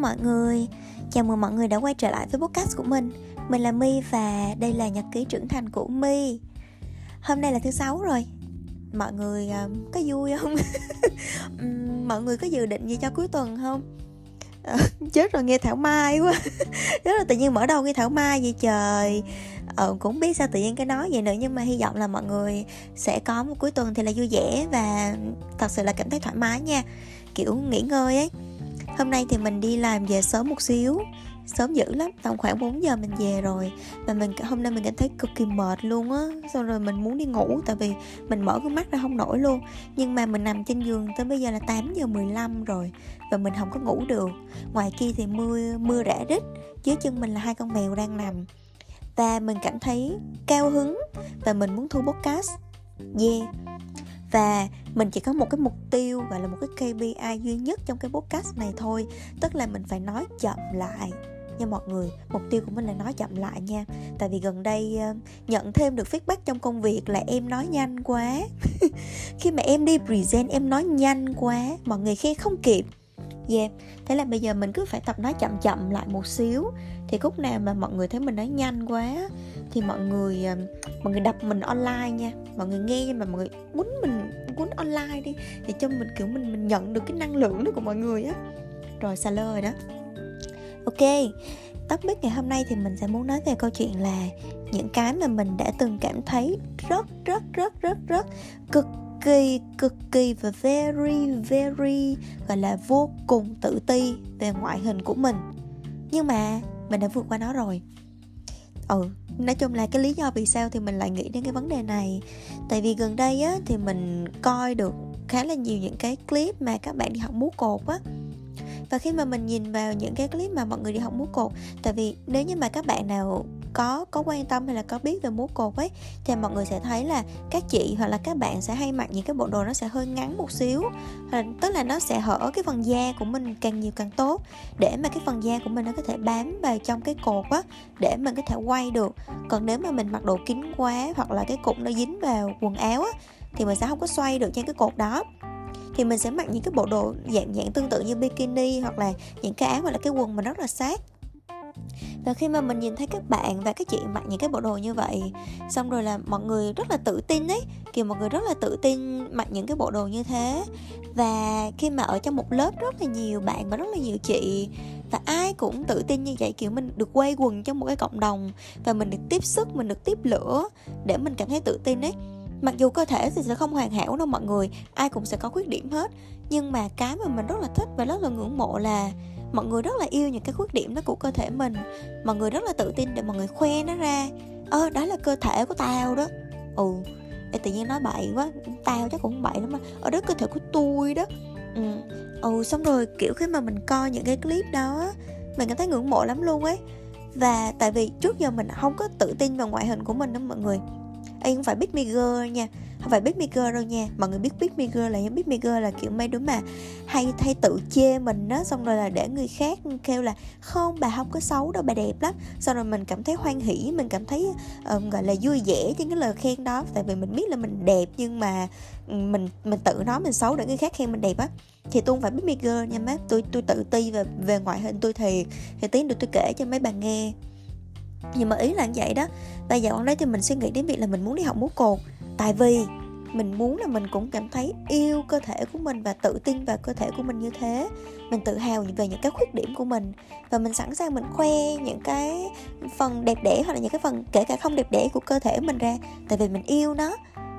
mọi người. Chào mừng mọi người đã quay trở lại với podcast của mình. Mình là My và đây là nhật ký trưởng thành của My. Hôm nay là thứ sáu rồi. Mọi người uh, có vui không? mọi người có dự định gì cho cuối tuần không? Uh, chết rồi nghe Thảo Mai quá. Chết rồi tự nhiên mở đầu nghe Thảo Mai vậy trời. Ờ, cũng biết sao tự nhiên cái nói vậy nữa nhưng mà hy vọng là mọi người sẽ có một cuối tuần thì là vui vẻ và thật sự là cảm thấy thoải mái nha. Kiểu nghỉ ngơi ấy hôm nay thì mình đi làm về sớm một xíu. Sớm dữ lắm, tầm khoảng 4 giờ mình về rồi. Và mình hôm nay mình cảm thấy cực kỳ mệt luôn á. Xong rồi mình muốn đi ngủ, tại vì mình mở cái mắt ra không nổi luôn. Nhưng mà mình nằm trên giường tới bây giờ là 8 giờ 15 rồi, và mình không có ngủ được. Ngoài kia thì mưa mưa rã rít, dưới chân mình là hai con mèo đang nằm. Và mình cảm thấy cao hứng, và mình muốn thu podcast. Yeah và mình chỉ có một cái mục tiêu và là một cái KPI duy nhất trong cái podcast này thôi. Tức là mình phải nói chậm lại nha mọi người. Mục tiêu của mình là nói chậm lại nha. Tại vì gần đây ờ, nhận thêm được feedback trong công việc là em nói nhanh quá. Khi mà em đi present, em nói nhanh quá. Mọi người khen không kịp. Yeah. Thế là bây giờ mình cứ phải tập nói chậm chậm lại một xíu thì khúc nào mà mọi người thấy mình nói nhanh quá, thì mọi người ờ, mọi người đập mình online nha. Mọi người nghe nhưng mà mọi người quấn mình, quấn online đi để cho mình, kiểu, mình mình nhận được cái năng lượng đó của mọi người á. Rồi xa lơ rồi đó. Ok, topic ngày hôm nay thì mình sẽ muốn nói về câu chuyện là những cái mà mình đã từng cảm thấy rất rất rất rất rất cực kỳ cực kỳ và very very, gọi là vô cùng tự ti về ngoại hình của mình. Nhưng mà mình đã vượt qua nó rồi. Ừ nói chung là cái lý do vì sao thì mình lại nghĩ đến cái vấn đề này. Tại vì gần đây á, thì mình coi được khá là nhiều những cái clip mà các bạn đi học múa cột á. Và khi mà mình nhìn vào những cái clip mà mọi người đi học múa cột, tại vì nếu như mà các bạn nào có có quan tâm hay là có biết về múa cột ấy thì mọi người sẽ thấy là các chị hoặc là các bạn sẽ hay mặc những cái bộ đồ nó sẽ hơi ngắn một xíu. Hoặc tức là nó sẽ hở cái phần da của mình càng nhiều càng tốt để mà cái phần da của mình nó có thể bám vào trong cái cột á để mình có thể quay được. Còn nếu mà mình mặc đồ kín quá hoặc là cái cụm nó dính vào quần áo á thì mình sẽ không có xoay được trên cái cột đó. Thì mình sẽ mặc những cái bộ đồ dạng dạng tương tự như bikini hoặc là những cái áo hoặc là cái quần mà rất là sát và khi mà mình nhìn thấy các bạn và các chị mặc những cái bộ đồ như vậy, xong rồi là mọi người rất là tự tin ấy, kiểu mọi người rất là tự tin mặc những cái bộ đồ như thế. Và khi mà ở trong một lớp rất là nhiều bạn và rất là nhiều chị, và ai cũng tự tin như vậy, kiểu mình được quay quần trong một cái cộng đồng và mình được tiếp sức mình được tiếp lửa để mình cảm thấy tự tin ấy. Mặc dù cơ thể thì sẽ không hoàn hảo đâu mọi người, ai cũng sẽ có khuyết điểm hết. Nhưng mà cái mà mình rất là thích và rất là ngưỡng mộ là mọi người rất là yêu những cái khuyết điểm đó của cơ thể mình. Mọi người rất là tự tin để mọi người khoe nó ra. Ơ ờ, đó là cơ thể của tao đó. Ừ Ê, tự nhiên nói bậy quá. Tao chắc cũng bậy lắm mà ở đó cơ thể của tôi đó. Ừ ừ xong rồi kiểu khi mà mình coi những cái clip đó mình cảm thấy ngưỡng mộ lắm luôn ấy. Và tại vì trước giờ mình không có tự tin vào ngoại hình của mình đó mọi người anh không phải big me nha. Không phải big me đâu nha. Mọi người biết big me là là big me là kiểu mấy đứa mà hay hay tự chê mình đó xong rồi là để người khác kêu là không bà không có xấu đâu bà đẹp lắm. Xong rồi mình cảm thấy hoan hỉ mình cảm thấy um, gọi là vui vẻ trên cái lời khen đó. Tại vì mình biết là mình đẹp nhưng mà mình mình tự nói mình xấu để người khác khen mình đẹp á. Thì tôi không phải big me nha má. Tôi tôi tự ti về về ngoại hình tôi thiệt thì tiếng được tôi kể cho mấy bà nghe nhưng mà ý là như vậy đó. Và dạo gần đây thì mình suy nghĩ đến việc là mình muốn đi học múa cột. Tại vì mình muốn là mình cũng cảm thấy yêu cơ thể của mình và tự tin vào cơ thể của mình như thế. Mình tự hào về những cái khuyết điểm của mình. Và mình sẵn sàng mình khoe những cái phần đẹp đẽ hoặc là những cái phần kể cả không đẹp đẽ của cơ thể mình ra. Tại vì mình yêu nó.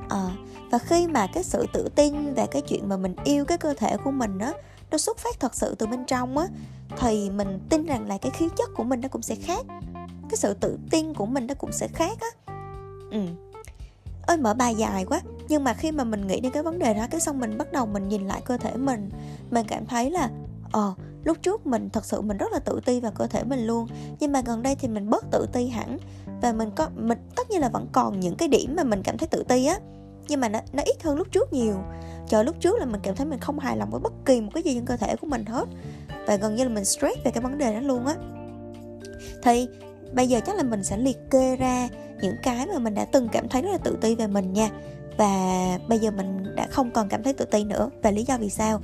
À, và khi mà cái sự tự tin và cái chuyện mà mình yêu cái cơ thể của mình đó nó xuất phát thật sự từ bên trong á thì mình tin rằng là cái khí chất của mình nó cũng sẽ khác cái sự tự tin của mình nó cũng sẽ khác á. Ừ. Ơi mở bài dài quá. Nhưng mà khi mà mình nghĩ đến cái vấn đề đó cái xong mình bắt đầu mình nhìn lại cơ thể mình. Mình cảm thấy là ờ lúc trước mình thật sự mình rất là tự ti vào cơ thể mình luôn. Nhưng mà gần đây thì mình bớt tự ti hẳn. Và mình có mình tất nhiên là vẫn còn những cái điểm mà mình cảm thấy tự ti á. Nhưng mà nó, nó ít hơn lúc trước nhiều. Chờ lúc trước là mình cảm thấy mình không hài lòng với bất kỳ một cái gì trên cơ thể của mình hết. Và gần như là mình stress về cái vấn đề đó luôn á. Thì bây giờ chắc là mình sẽ liệt kê ra những cái mà mình đã từng cảm thấy rất là tự ti về mình nha. Và bây giờ mình đã không còn cảm thấy tự ti nữa. Và lý do vì sao?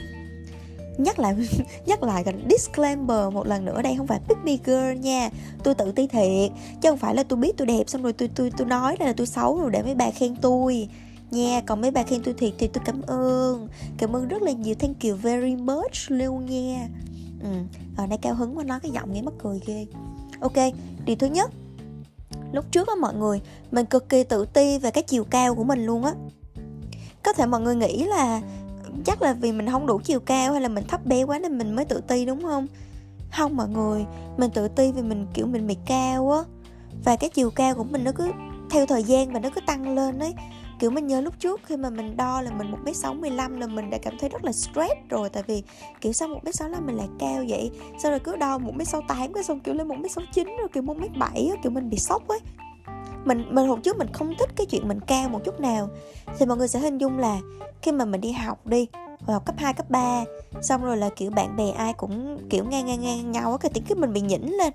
Nhắc lại nhắc lại cái disclaimer một lần nữa đây, không phải pick me girl nha. Tôi tự ti thiệt, chứ không phải là tôi biết tôi đẹp xong rồi tôi tôi tôi nói là tôi xấu rồi để mấy bà khen tôi. Nha, còn mấy bà khen tôi thiệt thì tôi cảm ơn. Cảm ơn rất là nhiều. Thank you very much luôn nha. Ừ ở đây cao hứng quá nói cái giọng nghe mắc cười ghê. Ok điều thứ nhất. Lúc trước á, mọi người, mình cực kỳ tự ti về cái chiều cao của mình luôn á. Có thể mọi người nghĩ là chắc là vì mình không đủ chiều cao hay là mình thấp bé quá nên mình mới tự ti, đúng không? Không mọi người, mình tự ti vì mình, kiểu, mình bị cao á. Và cái chiều cao của mình nó cứ, theo thời gian và nó cứ tăng lên ấy kiểu mình nhớ lúc trước khi mà mình đo là mình một m sáu là mình đã cảm thấy rất là stress rồi tại vì kiểu sao một m sáu mình lại cao vậy? Sau rồi cứ đo một m sáu tám cái xong kiểu lên một m sáu chín rồi kiểu một m bảy kiểu mình bị sốc ấy. Mình mình hồi trước mình không thích cái chuyện mình cao một chút nào. Thì mọi người sẽ hình dung là khi mà mình đi học đi học cấp 2, cấp 3 xong rồi là kiểu bạn bè ai cũng kiểu ngang ngang ngang nhau á cái tiếng cái mình bị nhỉnh lên.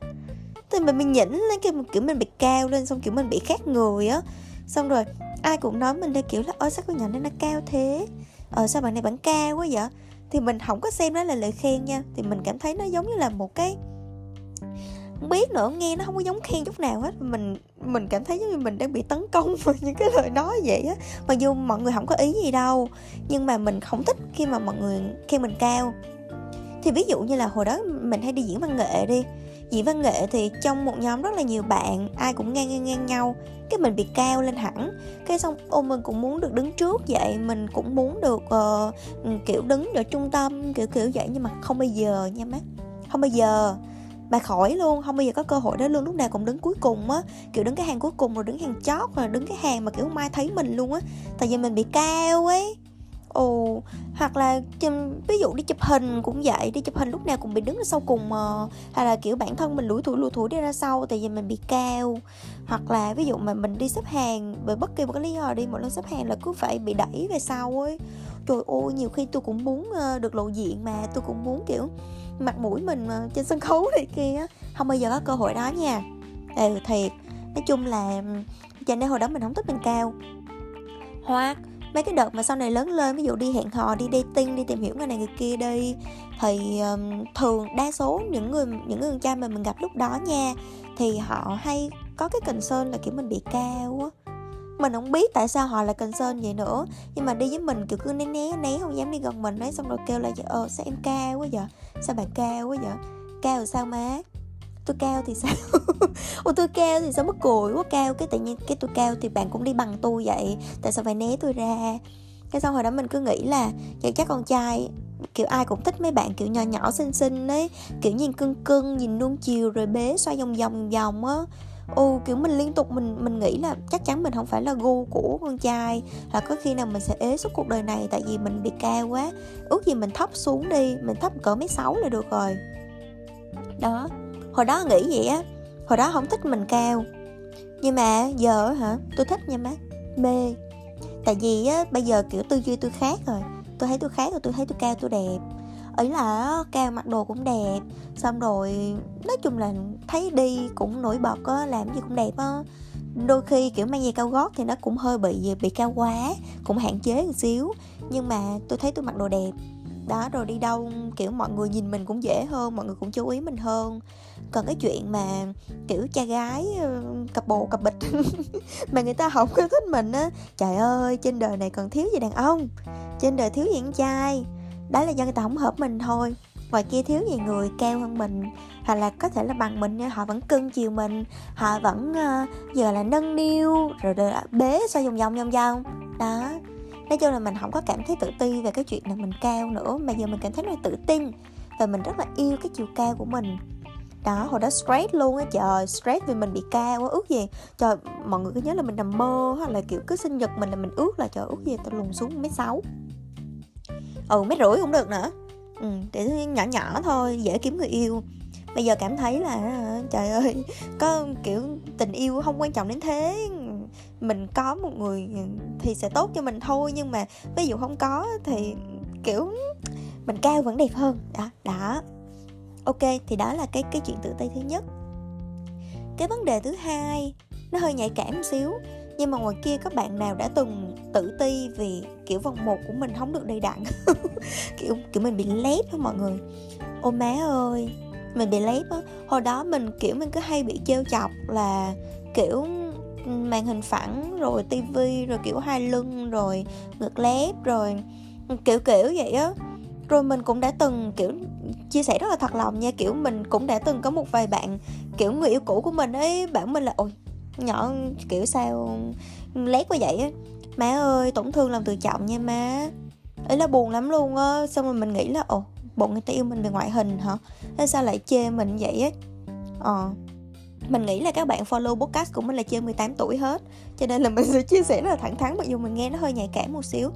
Thì mình bị nhỉnh lên cái kiểu mình bị cao lên xong kiểu mình bị khác người á. Xong rồi ai cũng nói mình là kiểu là ôi sao con nhỏ này nó cao thế. Ờ sao bạn này bạn cao quá vậy? Thì mình không có xem đó là lời khen nha. Thì mình cảm thấy nó giống như là một cái không biết nữa, nghe nó không có giống khen chút nào hết. Mình mình cảm thấy giống như mình đang bị tấn công bởi những cái lời nói vậy á. Mặc dù mọi người không có ý gì đâu, nhưng mà mình không thích khi mà mọi người khen mình cao. Thì ví dụ như là hồi đó mình hay đi diễn văn nghệ đi dị văn nghệ thì trong một nhóm rất là nhiều bạn ai cũng ngang ngang ngang nhau. Cái mình bị cao lên hẳn cái xong ô mình cũng muốn được đứng trước vậy. Mình cũng muốn được uh, kiểu đứng ở trung tâm kiểu kiểu vậy nhưng mà không bao giờ nha má. Không bao giờ. Bà khỏi luôn không bao giờ có cơ hội đó luôn. Lúc nào cũng đứng cuối cùng á kiểu đứng cái hàng cuối cùng rồi đứng hàng chót rồi đứng cái hàng mà kiểu không ai thấy mình luôn á. Tại vì mình bị cao ấy ồ, hoặc là ví dụ đi chụp hình cũng vậy, đi chụp hình lúc nào cũng bị đứng ở sau cùng mà hay là, kiểu, bản thân mình lủi thủi lủi thủi đi ra sau tại vì mình bị cao. Hoặc là ví dụ mà mình đi xếp hàng bởi bất kỳ một cái lý do đi một lần xếp hàng là cứ phải bị đẩy về sau ấy. Trời ơi, nhiều khi tôi cũng muốn ờ, được lộ diện mà, tôi cũng muốn, kiểu, mặt mũi mình mà trên sân khấu này kia không bao giờ có cơ hội đó nha. Ừ thiệt. Nói chung là cho nên hồi đó mình không thích mình cao. Hoặc mấy cái đợt mà sau này lớn lên ví dụ đi hẹn hò đi dating đi tìm hiểu người này người kia đi thì um, thường đa số những người những người cha mà mình gặp lúc đó nha thì họ hay có cái concern là kiểu mình bị cao á. Mình không biết tại sao họ lại concern vậy nữa nhưng mà đi với mình kiểu cứ né né né không dám đi gần mình ấy xong rồi kêu là ờ sao em cao quá vậy? Sao bạn cao quá vậy? Cao rồi sao má? Tôi cao thì sao? Ủa, tôi cao thì sao mất cười quá cao, cái tự nhiên cái tôi cao thì bạn cũng đi bằng tôi vậy. Tại sao phải né tôi ra? Cái xong hồi đó mình cứ nghĩ là vậy chắc con trai, kiểu ai cũng thích mấy bạn kiểu nhỏ nhỏ, xinh xinh ấy, kiểu nhìn cưng cưng, nhìn nuông chiều rồi bế xoay vòng vòng vòng á. Ô kiểu mình liên tục mình mình nghĩ là chắc chắn mình không phải là gu của con trai, là có khi nào mình sẽ ế suốt cuộc đời này tại vì mình bị cao quá. Ước gì mình thấp xuống đi, mình thấp cỡ mấy sáu là được rồi. Đó hồi đó nghĩ vậy á, hồi đó không thích mình cao. Nhưng mà giờ hả, tôi thích nha má mê tại vì á, bây giờ, kiểu, tư duy tôi khác rồi. Tôi thấy tôi khác rồi, tôi thấy tôi cao, tôi đẹp. Ấy là cao mặc đồ cũng đẹp, xong rồi nói chung là thấy đi cũng nổi bật á, làm gì cũng đẹp á. Đôi khi, kiểu, mang giày cao gót thì nó cũng hơi bị bị cao quá, cũng hạn chế một xíu. Nhưng mà tôi thấy tôi mặc đồ đẹp đó rồi đi đâu kiểu mọi người nhìn mình cũng dễ hơn mọi người cũng chú ý mình hơn. Còn cái chuyện mà kiểu cha gái ờ, cặp bồ cặp bịch mà người ta không có thích mình á trời ơi trên đời này còn thiếu gì đàn ông? Trên đời thiếu gì con trai? Đó là do người ta không hợp mình thôi. Ngoài kia thiếu gì người cao hơn mình hoặc là có thể là bằng mình họ vẫn cưng chiều mình họ vẫn uh, giờ là nâng niu rồi, rồi bế xoay vòng vòng vòng vòng. Đó nói chung là mình không có cảm thấy tự ti về cái chuyện là mình cao nữa, mà giờ mình cảm thấy là tự tin và mình rất là yêu cái chiều cao của mình. Đó, hồi đó stress luôn á, trời, stress vì mình bị cao quá ước gì, trời, mọi người cứ nhớ là mình nằm mơ hoặc là, kiểu, cứ sinh nhật mình là mình ước là, trời, ước gì tao lùn xuống mấy sáu. Ừ mấy rưỡi cũng được nữa. Ừ để nhỏ nhỏ thôi, dễ kiếm người yêu. Bây giờ cảm thấy là à, trời ơi, có, kiểu, tình yêu không quan trọng đến thế mình có một người thì sẽ tốt cho mình thôi, nhưng mà ví dụ không có thì, kiểu, mình cao vẫn đẹp hơn. Đó đó. Ok, thì đó là cái cái chuyện tự ti thứ nhất. Cái vấn đề thứ hai, nó hơi nhạy cảm một xíu, nhưng mà ngoài kia các bạn nào đã từng tự ti vì, kiểu, vòng một của mình không được đầy đặn? Kiểu kiểu, mình bị lép đó mọi người. Ô má ơi, mình bị lép á. Hồi đó mình, kiểu, mình cứ hay bị trêu chọc là, kiểu màn hình phẳng, rồi tivi, rồi kiểu hai lưng, rồi ngực lép, rồi kiểu kiểu vậy á. Rồi mình cũng đã từng, kiểu, chia sẻ rất là thật lòng nha, kiểu mình cũng đã từng có một vài bạn, kiểu, người yêu cũ của mình ấy, bảo mình là, ôi, nhỏ kiểu sao lét quá vậy á. Má ơi, tổn thương làm từ trọng nha má. Ấy là buồn lắm luôn á, xong rồi mình nghĩ là, ồ, bộ người ta yêu mình về ngoại hình hả? Hay sao lại chê mình vậy á? Ờ mình nghĩ là các bạn follow podcast của mình là trên 18 tuổi hết, cho nên là mình sẽ chia sẻ rất là thẳng thắn, mặc dù mình nghe nó hơi nhạy cảm một xíu.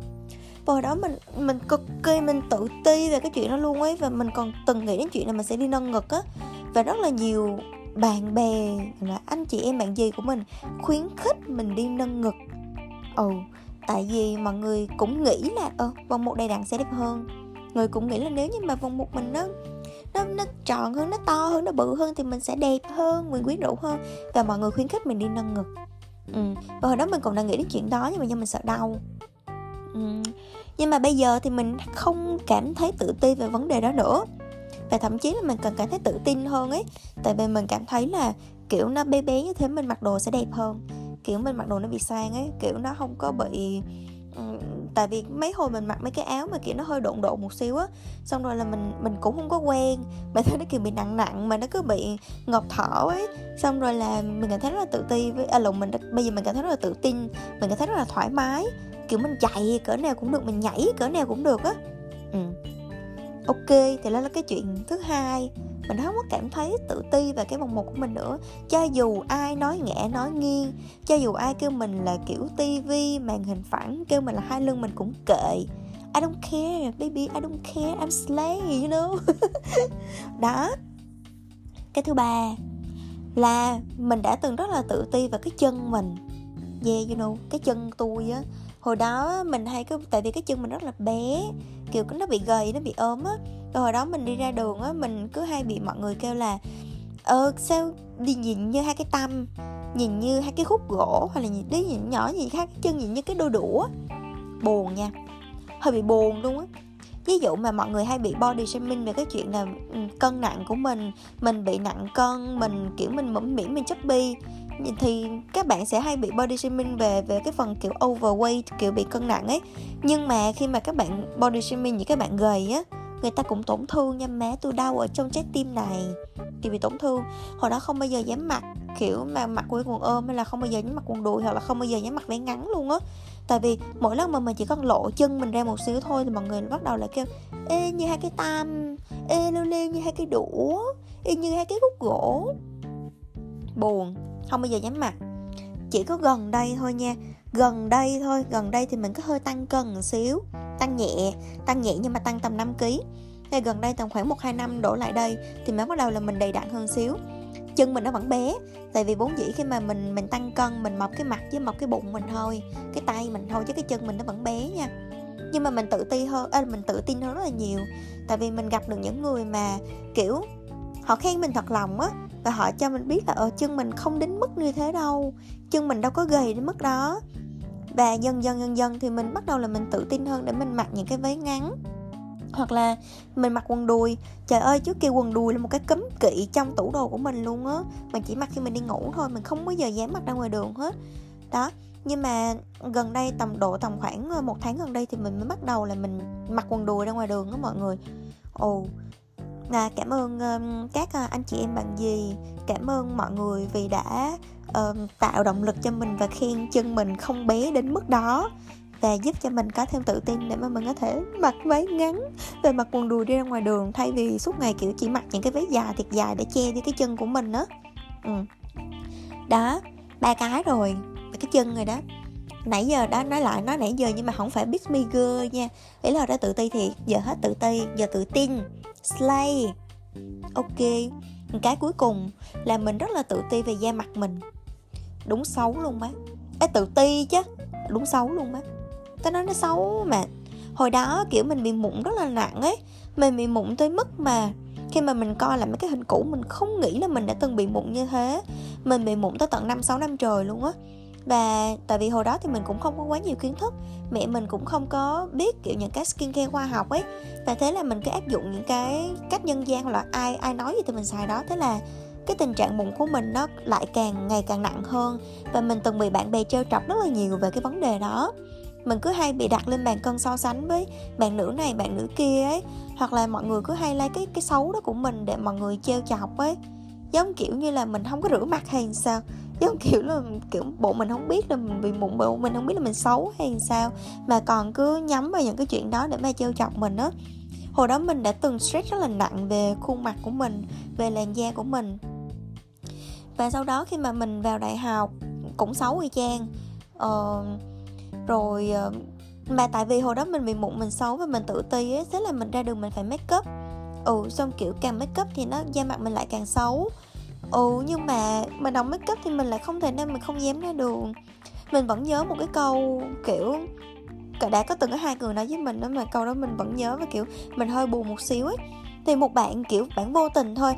Và hồi đó mình mình cực kỳ, mình tự ti về cái chuyện đó luôn ấy, và mình còn từng nghĩ đến chuyện là mình sẽ đi nâng ngực á. Và rất là nhiều bạn bè là anh chị em bạn gì của mình khuyến khích mình đi nâng ngực. Ừ tại vì mọi người cũng nghĩ là ờ vòng một đầy đặn sẽ đẹp hơn. Người cũng nghĩ là nếu như mà vòng một mình nó nó nó tròn hơn, nó to hơn, nó bự hơn thì mình sẽ đẹp hơn, mình quyến rũ hơn và mọi người khuyến khích mình đi nâng ngực ừ. và hồi đó mình còn đang nghĩ đến chuyện đó nhưng mà do mình sợ đau ừ. nhưng mà bây giờ thì mình không cảm thấy tự ti về vấn đề đó nữa và thậm chí là mình cần cảm thấy tự tin hơn ấy tại vì mình cảm thấy là kiểu nó bé bé như thế, mình mặc đồ sẽ đẹp hơn kiểu mình mặc đồ nó bị sang ấy, kiểu nó không có bị tại vì mấy hồi mình mặc mấy cái áo mà, kiểu, nó hơi độn độn một xíu á, xong rồi là mình mình cũng không có quen. Mà thấy nó, kiểu, bị nặng nặng mà nó cứ bị ngọc thở ấy. Xong rồi là mình cảm thấy rất là tự ti với à lộn, mình bây giờ mình cảm thấy rất là tự tin, mình cảm thấy rất là thoải mái. Kiểu, mình chạy cỡ nào cũng được, mình nhảy cỡ nào cũng được á. Ừ. Ok, thì đó là cái chuyện thứ hai mình không có cảm thấy tự ti về cái vòng một của mình nữa. Cho dù ai nói ngẽ nói nghiêng, cho dù ai kêu mình là kiểu tivi màn hình phẳng, kêu mình là hai lưng mình cũng kệ. I don't care, baby, I don't care, I'm slay, you know? Đó. Cái thứ ba là mình đã từng rất là tự ti về cái chân mình. Yeah, you know, cái chân tôi á. Hồi đó mình hay cứ, tại vì cái chân mình rất là bé, kiểu nó bị gầy, nó bị ốm á hồi đó mình đi ra đường á, mình cứ hay bị mọi người kêu là ờ sao đi nhìn như hai cái tâm, nhìn như hai cái khúc gỗ, hoặc là nhìn, đứa nhìn nhỏ gì khác chân nhìn như cái đôi đũa. Buồn nha. Hơi bị buồn luôn á. Ví dụ mà mọi người hay bị body shaming về cái chuyện là ừ, cân nặng của mình mình bị nặng cân, mình, kiểu, mình mẫm mỉm mình chubby, thì các bạn sẽ hay bị body shaming về về cái phần kiểu overweight, kiểu, bị cân nặng ấy. Nhưng mà khi mà các bạn body shaming những các bạn gầy á người ta cũng tổn thương nha má, tôi đau ở trong trái tim này. Thì bị tổn thương, hồi đó không bao giờ dám mặc, kiểu mà mặc quần quần ôm hay là không bao giờ dám mặc quần đùi hoặc là không bao giờ dám mặc váy ngắn luôn á. Tại vì mỗi lần mà mình chỉ cần lộ chân mình ra một xíu thôi thì mọi người bắt đầu lại kêu, ê, như hai cái tam, ê leo leo như hai cái đũa ê như hai cái khúc gỗ. Buồn, không bao giờ dám mặc. Chỉ có gần đây thôi nha, gần đây thôi, gần đây thì mình có hơi tăng cân một xíu tăng nhẹ tăng nhẹ nhưng mà tăng tầm 5 kg thì gần đây tầm khoảng một hai năm đổ lại đây thì mới bắt đầu là mình đầy đặn hơn xíu. Chân mình nó vẫn bé tại vì vốn dĩ khi mà mình mình tăng cân mình mọc cái mặt với mọc cái bụng mình thôi cái tay mình thôi chứ cái chân mình nó vẫn bé nha. Nhưng mà mình tự ti hơn à, mình tự tin hơn rất là nhiều. Tại vì mình gặp được những người mà kiểu họ khen mình thật lòng á và họ cho mình biết là ở ờ, chân mình không đến mức như thế đâu chân mình đâu có gầy đến mức đó và dần dần dần dần thì mình bắt đầu là mình tự tin hơn để mình mặc những cái váy ngắn. Hoặc là mình mặc quần đùi. Trời ơi trước kia quần đùi là một cái cấm kỵ trong tủ đồ của mình luôn á. Mình chỉ mặc khi mình đi ngủ thôi mình không bao giờ dám mặc ra ngoài đường hết. Đó nhưng mà gần đây tầm độ tầm khoảng ờ, một tháng gần đây thì mình mới bắt đầu là mình mặc quần đùi ra ngoài đường á mọi người. Ồ là cảm ơn um, các ờ, anh chị em bạn gì. Cảm ơn mọi người vì đã uh, tạo động lực cho mình và khen chân mình không bé đến mức đó và giúp cho mình có thêm tự tin để mà mình có thể mặc váy ngắn và mặc quần đùi đi ra ngoài đường thay vì suốt ngày kiểu chỉ mặc những cái váy dài thiệt dài để che đi cái chân của mình á. Ừ. đó ba cái rồi cái chân rồi đó. Nãy giờ đó nói lại nói nãy giờ nhưng mà không phải biết me girl nha. Ý là đã tự ti thì giờ hết tự ti giờ tự tin slay. Ok cái cuối cùng là mình rất là tự ti về da mặt mình đúng xấu luôn bác Ê, tự ti chứ. Đúng xấu luôn bác tao nói nó xấu mà. Hồi đó kiểu mình bị mụn rất là nặng ấy. Mình bị mụn tới mức mà khi mà mình coi lại mấy cái hình cũ mình không nghĩ là mình đã từng bị mụn như thế. Mình bị mụn tới tận năm sáu năm trời luôn á. Và tại vì hồi đó thì mình cũng không có quá nhiều kiến thức. Mẹ mình cũng không có biết kiểu những cái skincare khoa học ấy. Và thế là mình cứ áp dụng những cái cách nhân gian hoặc là ai ai nói gì thì mình xài đó. Thế là cái tình trạng mụn của mình nó lại càng ngày càng nặng hơn. Và mình từng bị bạn bè trêu chọc rất là nhiều về cái vấn đề đó. Mình cứ hay bị đặt lên bàn cân so sánh với bạn nữ này, bạn nữ kia ấy. Hoặc là mọi người cứ hay lấy cái cái xấu đó của mình để mọi người trêu chọc ấy. Giống kiểu như là mình không có rửa mặt hay sao. Giống kiểu là, kiểu, bộ mình không biết là mình bị mụn, bộ mình không biết là mình xấu hay sao. Mà còn cứ nhắm vào những cái chuyện đó để mà trêu chọc mình á. Hồi đó mình đã từng stress rất là nặng về khuôn mặt của mình, về làn da của mình và sau đó khi mà mình vào đại học cũng xấu y chang. Ờ, rồi ờ, mà tại vì hồi đó mình bị mụn mình xấu và mình tự ti ấy thế là mình ra đường mình phải make up. Ừ xong kiểu càng make up thì nó da mặt mình lại càng xấu. Ừ nhưng mà mình không make up thì mình lại không thể nên mình không dám ra đường. Mình vẫn nhớ một cái câu kiểu đã có từng có hai người nói với mình đó mà câu đó mình vẫn nhớ và kiểu mình hơi buồn một xíu ấy. Thì một bạn kiểu bạn vô tình thôi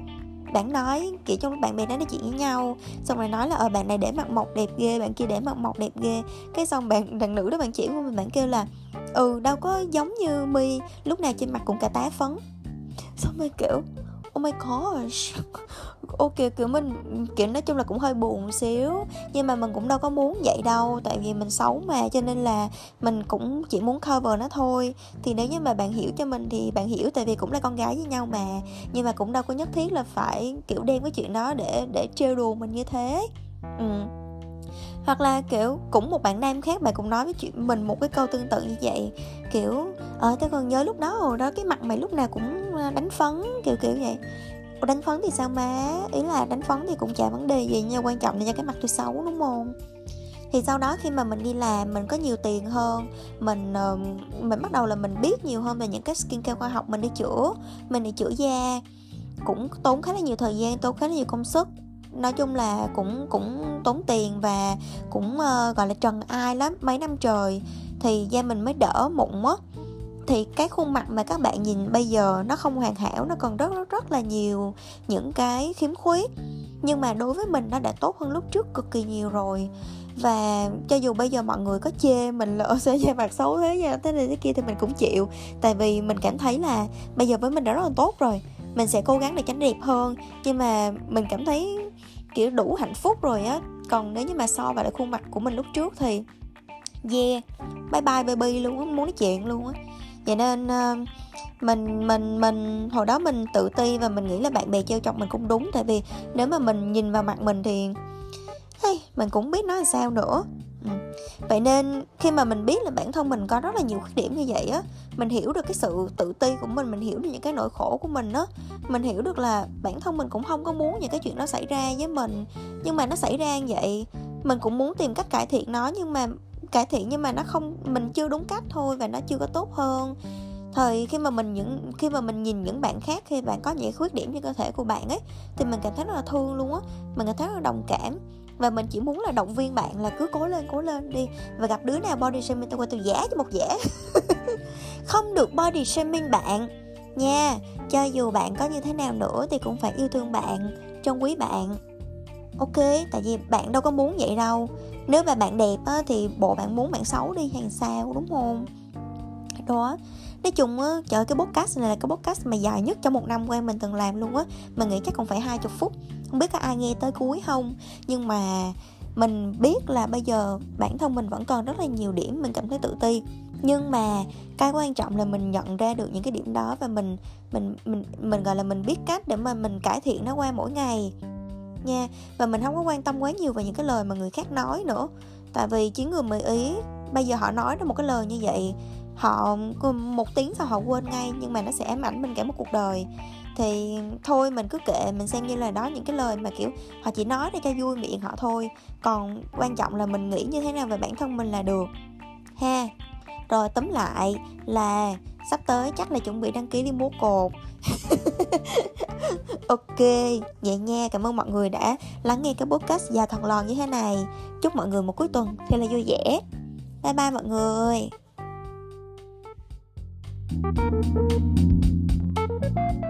bạn nói, kiểu, trong lúc bạn bè nói chuyện với nhau, xong rồi nói là ờ bạn này để mặt mộc đẹp ghê, bạn kia để mặt mộc đẹp ghê. Cái xong bạn đàn nữ đó bạn chỉ mình bạn kêu là ừ đâu có giống như mi lúc nào trên mặt cũng cả tá phấn. Xong rồi, kiểu oh my gosh. Ok, kiểu mình, kiểu nói chung là cũng hơi buồn xíu. Nhưng mà mình cũng đâu có muốn vậy đâu, tại vì mình xấu mà, cho nên là mình cũng chỉ muốn cover nó thôi. Thì nếu như mà bạn hiểu cho mình thì bạn hiểu, tại vì cũng là con gái với nhau mà. Nhưng mà cũng đâu có nhất thiết là phải kiểu đem cái chuyện đó để để trêu đùa mình như thế. Ừ. Hoặc là, kiểu, cũng một bạn nam khác bạn cũng nói với chuyện mình một cái câu tương tự như vậy. Kiểu ờ tôi còn nhớ lúc đó hồi đó cái mặt mày lúc nào cũng ờ, đánh phấn kiểu kiểu vậy. Ủa đánh phấn thì sao má? Ý là đánh phấn thì cũng chả vấn đề gì nha quan trọng là do cái mặt tôi xấu đúng không? Thì sau đó khi mà mình đi làm mình có nhiều tiền hơn mình ờ, mình bắt đầu là mình biết nhiều hơn về những cái skin care khoa học mình đi chữa mình đi chữa da cũng tốn khá là nhiều thời gian tốn khá là nhiều công sức. Nói chung là cũng cũng tốn tiền và cũng uh, gọi là trần ai lắm mấy năm trời. Thì da mình mới đỡ mụn á thì cái khuôn mặt mà các bạn nhìn bây giờ nó không hoàn hảo, nó còn rất rất rất là nhiều những cái khiếm khuyết. Nhưng mà đối với mình nó đã tốt hơn lúc trước cực kỳ nhiều rồi. Và cho dù bây giờ mọi người có chê mình là sẽ da mặt xấu thế nha, thế này thế kia thì mình cũng chịu. Tại vì mình cảm thấy là bây giờ với mình đã rất là tốt rồi, mình sẽ cố gắng để tránh đẹp hơn. Nhưng mà mình cảm thấy, kiểu, đủ hạnh phúc rồi á. Còn nếu như mà so với lại khuôn mặt của mình lúc trước thì, yeah, bye bye baby luôn á, muốn nói chuyện luôn á vậy nên uh, mình mình mình hồi đó mình tự ti và mình nghĩ là bạn bè trêu chọc mình cũng đúng. Tại vì nếu mà mình nhìn vào mặt mình thì hey, mình cũng biết nói là sao nữa. Ừ. vậy nên khi mà mình biết là bản thân mình có rất là nhiều khuyết điểm như vậy á mình hiểu được cái sự tự ti của mình mình hiểu được những cái nỗi khổ của mình á mình hiểu được là bản thân mình cũng không có muốn những cái chuyện đó xảy ra với mình. Nhưng mà nó xảy ra như vậy mình cũng muốn tìm cách cải thiện nó nhưng mà cải thiện nhưng mà nó không, mình chưa đúng cách thôi và nó chưa có tốt hơn. Thời khi mà mình những, khi mà mình nhìn những bạn khác, khi bạn có những khuyết điểm trên cơ thể của bạn ấy, thì mình cảm thấy rất là thương luôn á. Mình cảm thấy rất là đồng cảm và mình chỉ muốn là động viên bạn là cứ cố lên cố lên đi và gặp đứa nào body shaming tôi qua tôi giả cho một giả không được body shaming bạn nha. Cho dù bạn có như thế nào nữa thì cũng phải yêu thương bạn, trân quý bạn ok tại vì bạn đâu có muốn vậy đâu. Nếu mà bạn đẹp á, thì bộ bạn muốn bạn xấu đi hàng sao đúng không? Đó. Nói chung á trời cái podcast này là cái podcast mà dài nhất trong một năm qua mình từng làm luôn á. Mình nghĩ chắc còn phải hai chục phút. Không biết có ai nghe tới cuối không? Nhưng mà mình biết là bây giờ bản thân mình vẫn còn rất là nhiều điểm mình cảm thấy tự ti. Nhưng mà cái quan trọng là mình nhận ra được những cái điểm đó và mình mình mình mình gọi là mình biết cách để mà mình cải thiện nó qua mỗi ngày nha. Và mình không có quan tâm quá nhiều về những cái lời mà người khác nói nữa. Tại vì chính người mỹ ý, bây giờ họ nói ra một cái lời như vậy, họ một tiếng sau họ quên ngay, nhưng mà nó sẽ ám ảnh mình cả một cuộc đời. Thì thôi, mình cứ kệ, mình xem như là đó những cái lời mà, kiểu, họ chỉ nói để cho vui miệng họ thôi. Còn quan trọng là mình nghĩ như thế nào về bản thân mình là được. Ha. Rồi tóm lại là sắp tới chắc là chuẩn bị đăng ký đi múa cột. ok, vậy nha, cảm ơn mọi người đã lắng nghe cái podcast già thần lòn như thế này. Chúc mọi người một cuối tuần thật là vui vẻ. Bye bye mọi người. thank you